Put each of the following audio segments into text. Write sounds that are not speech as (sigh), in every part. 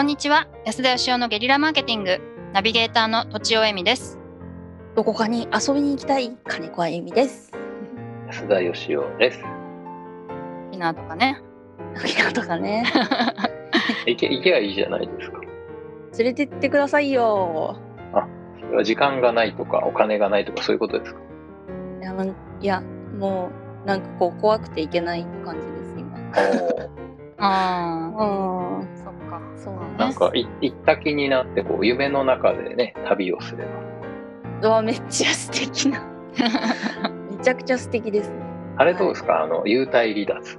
こんにちは安田義雄のゲリラマーケティングナビゲーターの土地尾恵美ですどこかに遊びに行きたい金子あゆみです。安田義雄です。沖縄とかね沖縄とかね、(laughs) 行け行けばいいじゃないですか。連れてってくださいよ。それは時間がないとかお金がないとかそういうことですか？いや、いやもうなんかこう怖くていけない感じです今。あうん、ーそっかそうね。なんかい行った気になってこう夢の中でね旅をすれば。うわめっちゃ素敵な。(laughs) めちゃくちゃ素敵ですね。あれどうですか？あの幽体離脱。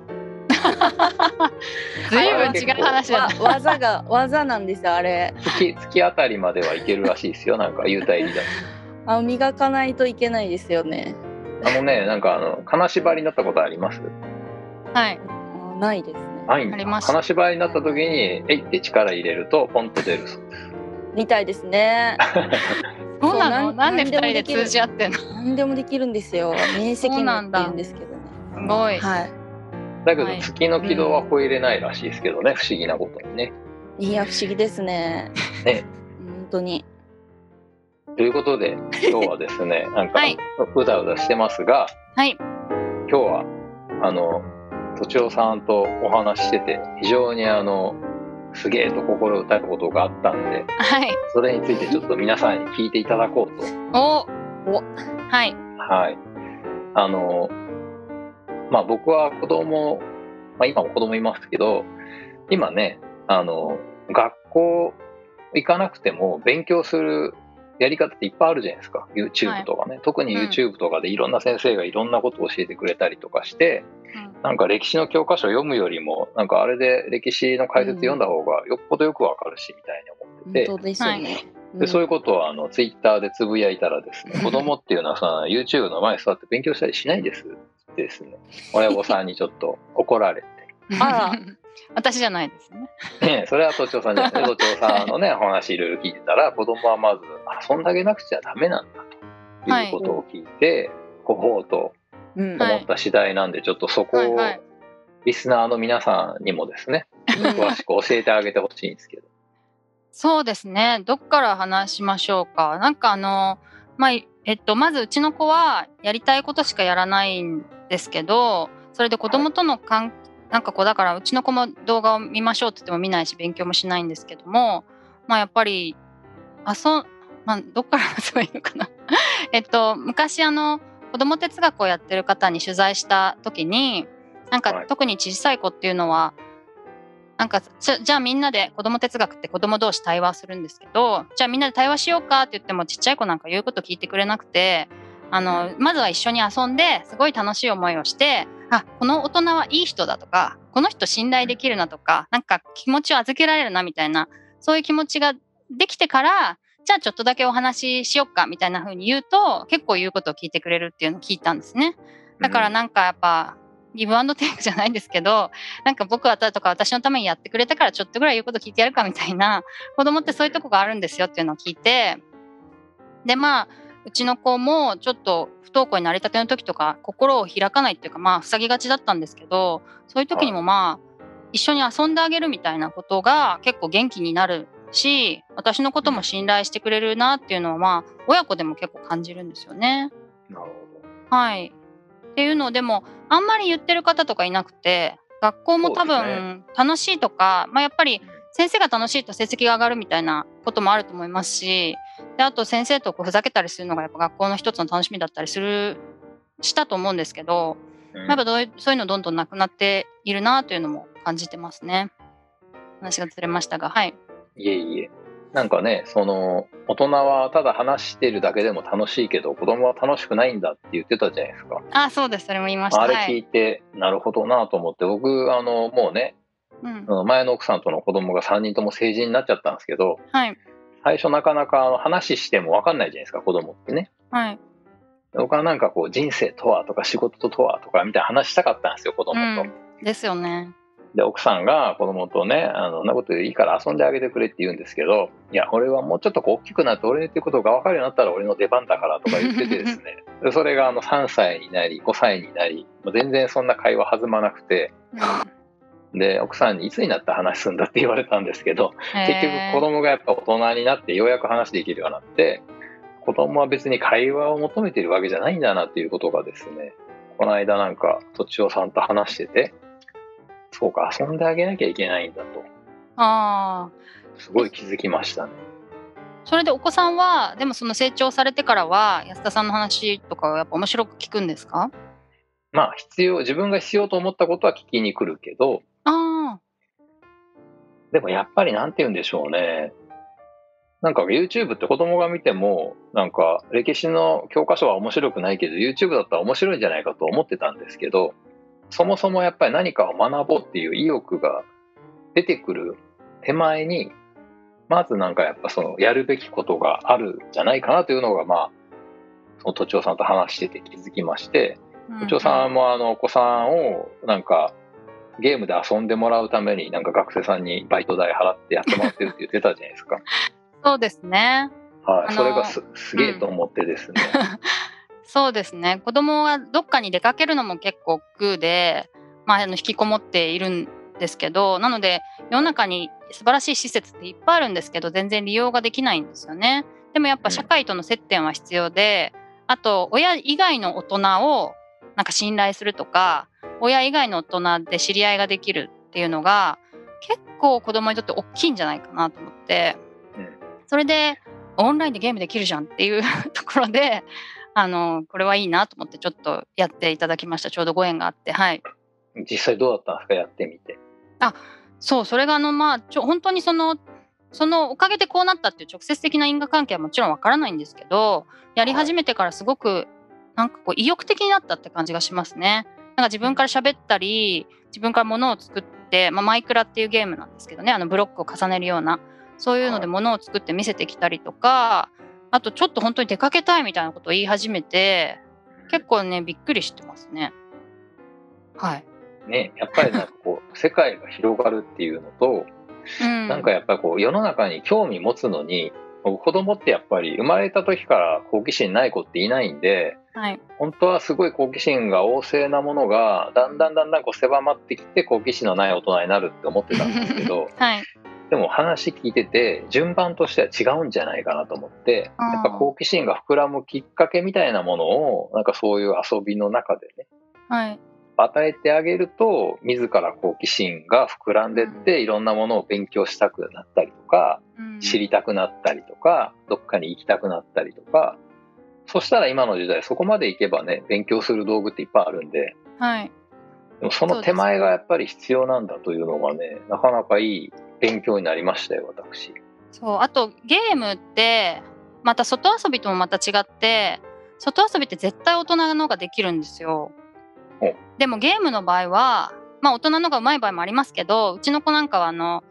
(laughs) ずいぶん違う話だわな技が技なんですよあれ。月月あたりまでは行けるらしいですよなんか幽体離脱。あ磨かないといけないですよね。あのねなんかあの金縛りになったことあります？はいあないですね。ないんだあります金縛りになった時にえいって力入れるとポンと出るそうです。みたいですね。(laughs) そうなの？なんで二人でなんでもできる通じ合ってんの？す何でもできるんですよ。明晰夢って言うんですけどね。ごい、はい。だけどはい月の軌道は超えれないらしいですけどね、不思議なことにね。いや不思議ですね。ね本当に。ということで今日はですね (laughs) なんかはいうだうだしてますが、はい今日はあのとちおさんとお話ししてて非常にあのすげえと心打たれたことがあったんではい。それについてちょっと皆さんに聞いていただこうと。おおはい。はい。あのまあ僕は子供、まあ、今も子供いますけど今ねあの学校行かなくても勉強するやり方っていっぱいあるじゃないですか。YouTube とかね、特にうん。YouTube とかでいろんな先生がいろんなことを教えてくれたりとかして、なんか歴史の教科書を読むよりもなんかあれで歴史の解説読んだ方がよっぽどよくわかるしみたいに思ってて、本当ですよね。でそういううことをあのツイッターでつぶやいたらですね子供っていうのはさ YouTube の前に座って勉強したりしないんです？ってですね。親御さんにちょっと怒られて。あら私じゃないですね。ね、それは都庁さんじゃない。(laughs) ですね。都庁さんのね、お話いろいろ聞いてたら、子供はまず、あ、そんだけなくちゃダメなんだということを聞いて、ほほうと思った次第なんで、ちょっとそこをリスナーの皆さんにもですね、詳しく教えてあげてほしいんですけど。そうですね。どっから話しましょうか。なんかあのまあえっとまずうちの子はやりたいことしかやらないんですけどそれで子供との関なんかこうだからうちの子も動画を見ましょうって言っても見ないし勉強もしないんですけどもまあやっぱりあそまあどっから話せばいいのかな？(laughs) えっと昔あの子供哲学をやってる方に取材した時になんかはい。特に小さい子っていうのはなんかじゃあみんなで子供哲学って子供同士対話するんですけどじゃあみんなで対話しようかって言ってもちっちゃい子なんか言うこと聞いてくれなくてあのまずは一緒に遊んですごい楽しい思いをしてあこの大人はいい人だとかこの人信頼できるなとかなんか気持ちを預けられるなみたいなそういう気持ちができてからじゃあちょっとだけお話ししよっかみたいな風に言うと結構言うことを聞いてくれるっていうのを聞いたんですね。だからなんかやっぱギブアンドテイクじゃないんですけどなんか僕はとか私のためにやってくれたからちょっとぐらい言うこと聞いてやるかみたいな子供ってそういうとこがあるんですよっていうのを聞いてでまあうちの子もちょっと不登校になりたての時とか心を開かないっていうかまあ塞ぎがちだったんですけどそういう時にもまあ一緒に遊んであげるみたいなことが結構元気になるし私のことも信頼してくれるなっていうのはまあ親子でも結構感じるんですよね。なるほはい。っていうのをでもあんまり言ってる方とかいなくて学校も多分楽しいとか、まあ、やっぱり先生が楽しいと成績が上がるみたいなこともあると思いますしであと先生とこうふざけたりするのがやっぱ学校の一つの楽しみだったりするしたと思うんですけど、やっぱどういうそういうのどんどんなくなっているなというのも感じてますね。話がずれましたがはい。いえいえ。なんかね、その、大人はただ話してるだけでも楽しいけど、子供は楽しくないんだって言ってたじゃないですか。あそうですそれも言いました。あれ聞はいいて、なるほどなと思って、僕、あの、もうね、うん。前の奥さんとの子供が3人とも成人になっちゃったんですけど、はい。最初なかなかあの話しても分かんないじゃないですか、子供ってね。はい。僕はなんかこう、人生とはとか仕事とはとかみたいな話したかったんですよ、子供と。うん。ですよね。で、奥さんが子供とね、あの、そんなこといいから遊んであげてくれって言うんですけど、いや、俺はもうちょっとこう大きくなって俺の言ってることが分かるようになったら俺の出番だからとか言っててですね、(laughs) でそれがあの3歳になり、5歳になり、全然そんな会話弾まなくて、で、奥さんにいつになって話すんだって言われたんですけど、結局子供がやっぱ大人になってようやく話できるようになって、子供は別に会話を求めてるわけじゃないんだなっていうことがですね、この間なんか、とちおさんと話してて、そうか、遊んであげなきゃいけないんだと、ああ。すごい気づきましたね。それでお子さんは、でもその成長されてからは、安田さんの話とかはやっぱ面白く聞くんですか？まあ必要、自分が必要と思ったことは聞きに来るけど、あでもやっぱりなんて言うんでしょうね。なんか YouTube って子供が見ても、なんか歴史の教科書は面白くないけど、YouTube だったら面白いんじゃないかと思ってたんですけど、そもそもやっぱり何かを学ぼうっていう意欲が出てくる手前に、まずなんかやっぱそのやるべきことがあるんじゃないかなというのが、まあ、その都庁さんと話してて気づきまして、あ。都庁さんもあのお子さんをなんかゲームで遊んでもらうためになんか学生さんにバイト代払ってやってもらってるって言ってたじゃないですか。(laughs) そうですね。はい、それがすすげえと思ってですね。(laughs) そうですね。子供がどっかに出かけるのも結構億劫で、まあ、あの引きこもっているんですけど、なので世の中に素晴らしい施設っていっぱいあるんですけど、全然利用ができないんですよね。でもやっぱ社会との接点は必要で、あと親以外の大人をなんか信頼するとか、親以外の大人で知り合いができるっていうのが結構子供にとって大きいんじゃないかなと思って、うんそれでオンラインでゲームできるじゃんっていう (laughs) ところで、あの、これはいいなと思ってちょっとやっていただきました。ちょうどご縁があって、はい。実際どうだったんですか？やってみて。そう、それがあの、まあ、ちょ本当にその、そのおかげでこうなったっていう直接的な因果関係はもちろんわからないんですけど、やり始めてからすごく、なんかこう意欲的になったって感じがしますね。なんか自分から喋ったり、自分から物を作って、まあ、マイクラっていうゲームなんですけどね、あのブロックを重ねるような、そういうので物を作って見せてきたりとか、あとちょっと本当に出かけたいみたいなことを言い始めて、結構ね、びっくりしてますね。はい。ね、やっぱりなんかこう、(laughs) 世界が広がるっていうのと、うん、なんかやっぱりこう、世の中に興味持つのに、子供ってやっぱり生まれた時から好奇心ない子っていないんで、はい。本当はすごい好奇心が旺盛なものが、だんだんだんだんこう狭まってきて好奇心のない大人になるって思ってたんですけど、(laughs) はい。でも話聞いてて、順番としては違うんじゃないかなと思って、やっぱ好奇心が膨らむきっかけみたいなものを、なんかそういう遊びの中でね、はい。与えてあげると、自ら好奇心が膨らんでって、いろんなものを勉強したくなったりとか、うん知りたくなったりとか、どっかに行きたくなったりとか、そしたら今の時代そこまで行けばね、勉強する道具っていっぱいあるんで、はい。でもその手前がやっぱり必要なんだというのがね、なかなかいい勉強になりましたよ、私。そう。あと、ゲームって、また外遊びともまた違って、外遊びって絶対大人の方ができるんですよお。でもゲームの場合は、まあ大人の方が上手い場合もありますけど、うちの子なんかはあの、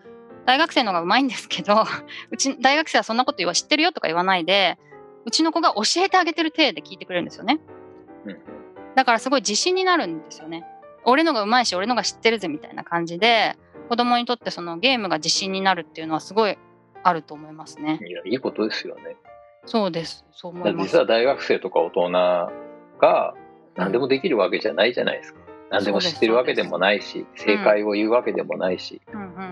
大学生の方が上手いんですけど、(laughs) うち、大学生はそんなこと言わ知ってるよとか言わないで、うちの子が教えてあげてる体で聞いてくれるんですよね。うんうんだからすごい自信になるんですよね。俺のが上手いし、俺のが知ってるぜみたいな感じで、子供にとってそのゲームが自信になるっていうのはすごいあると思いますね。いや、いいことですよね。そうです。そう思います。実は大学生とか大人が何でもできるわけじゃないじゃないですか。何でも知ってるわけでもないし、正解を言うわけでもないし。うんうん。だ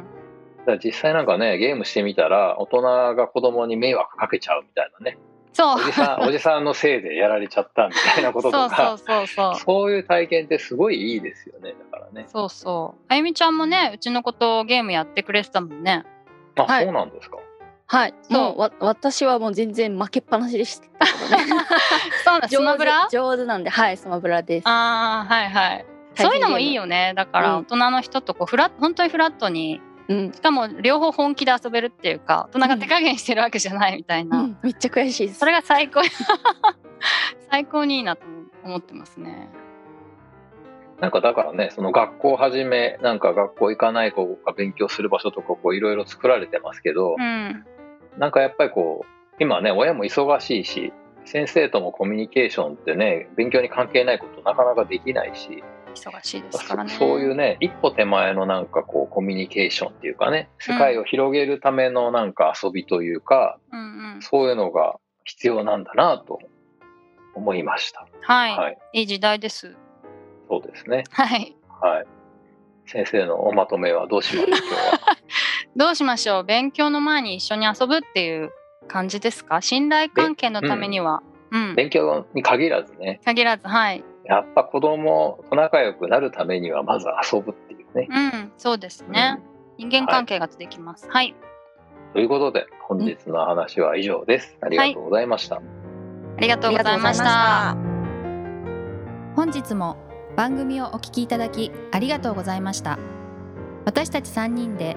から実際なんかね、ゲームしてみたら、大人が子供に迷惑かけちゃうみたいなね。そう。おじさん、(laughs) おじさんのせいでやられちゃったみたいなこととか、そうそうそうそう。そういう体験ってすごいいいですよね、だからね。そうそう。あゆみちゃんもね、うちの子とゲームやってくれてたもんね。あ、はいそうなんですか。はい。そう私はもう全然負けっぱなしでしたけどね。そうだ、スマブラ？上手なんで、はい、スマブラです。ああ、はいはい。そういうのもいいよね。だからうん大人の人とこうフラッ本当にフラットに、うん、しかも両方本気で遊べるっていうか、大人が手加減してるわけじゃないみたいな。うん、めっちゃ悔しいです。それが最高 (laughs) 最高にいいなと思ってますね。なんかだからね、その学校はじめ、なんか学校行かない子が勉強する場所とかこういろいろ作られてますけど、うん。なんかやっぱりこう、今ね、親も忙しいし、先生ともコミュニケーションってね、勉強に関係ないことなかなかできないし、忙しいですからね。そそういうね、一歩手前のなんかこう、コミュニケーションっていうかね、世界を広げるためのなんか遊びというか、うんうん。そういうのが必要なんだなと思いました。はい、はい。いい時代です。そうですね。はい。はい。先生のおまとめはどうします？今日は。(laughs) どうしましょう？勉強の前に一緒に遊ぶっていう感じですか？信頼関係のためには。うん。勉強に限らずね、限らず、はい。やっぱ子供と仲良くなるためにはまず遊ぶっていうね。うん、そうですね。人間関係ができます。はい。ということで、本日の話は以上です。ありがとうございました。ありがとうございました。た。本日も番組をお聞きいただきありがとうございました私たち3人で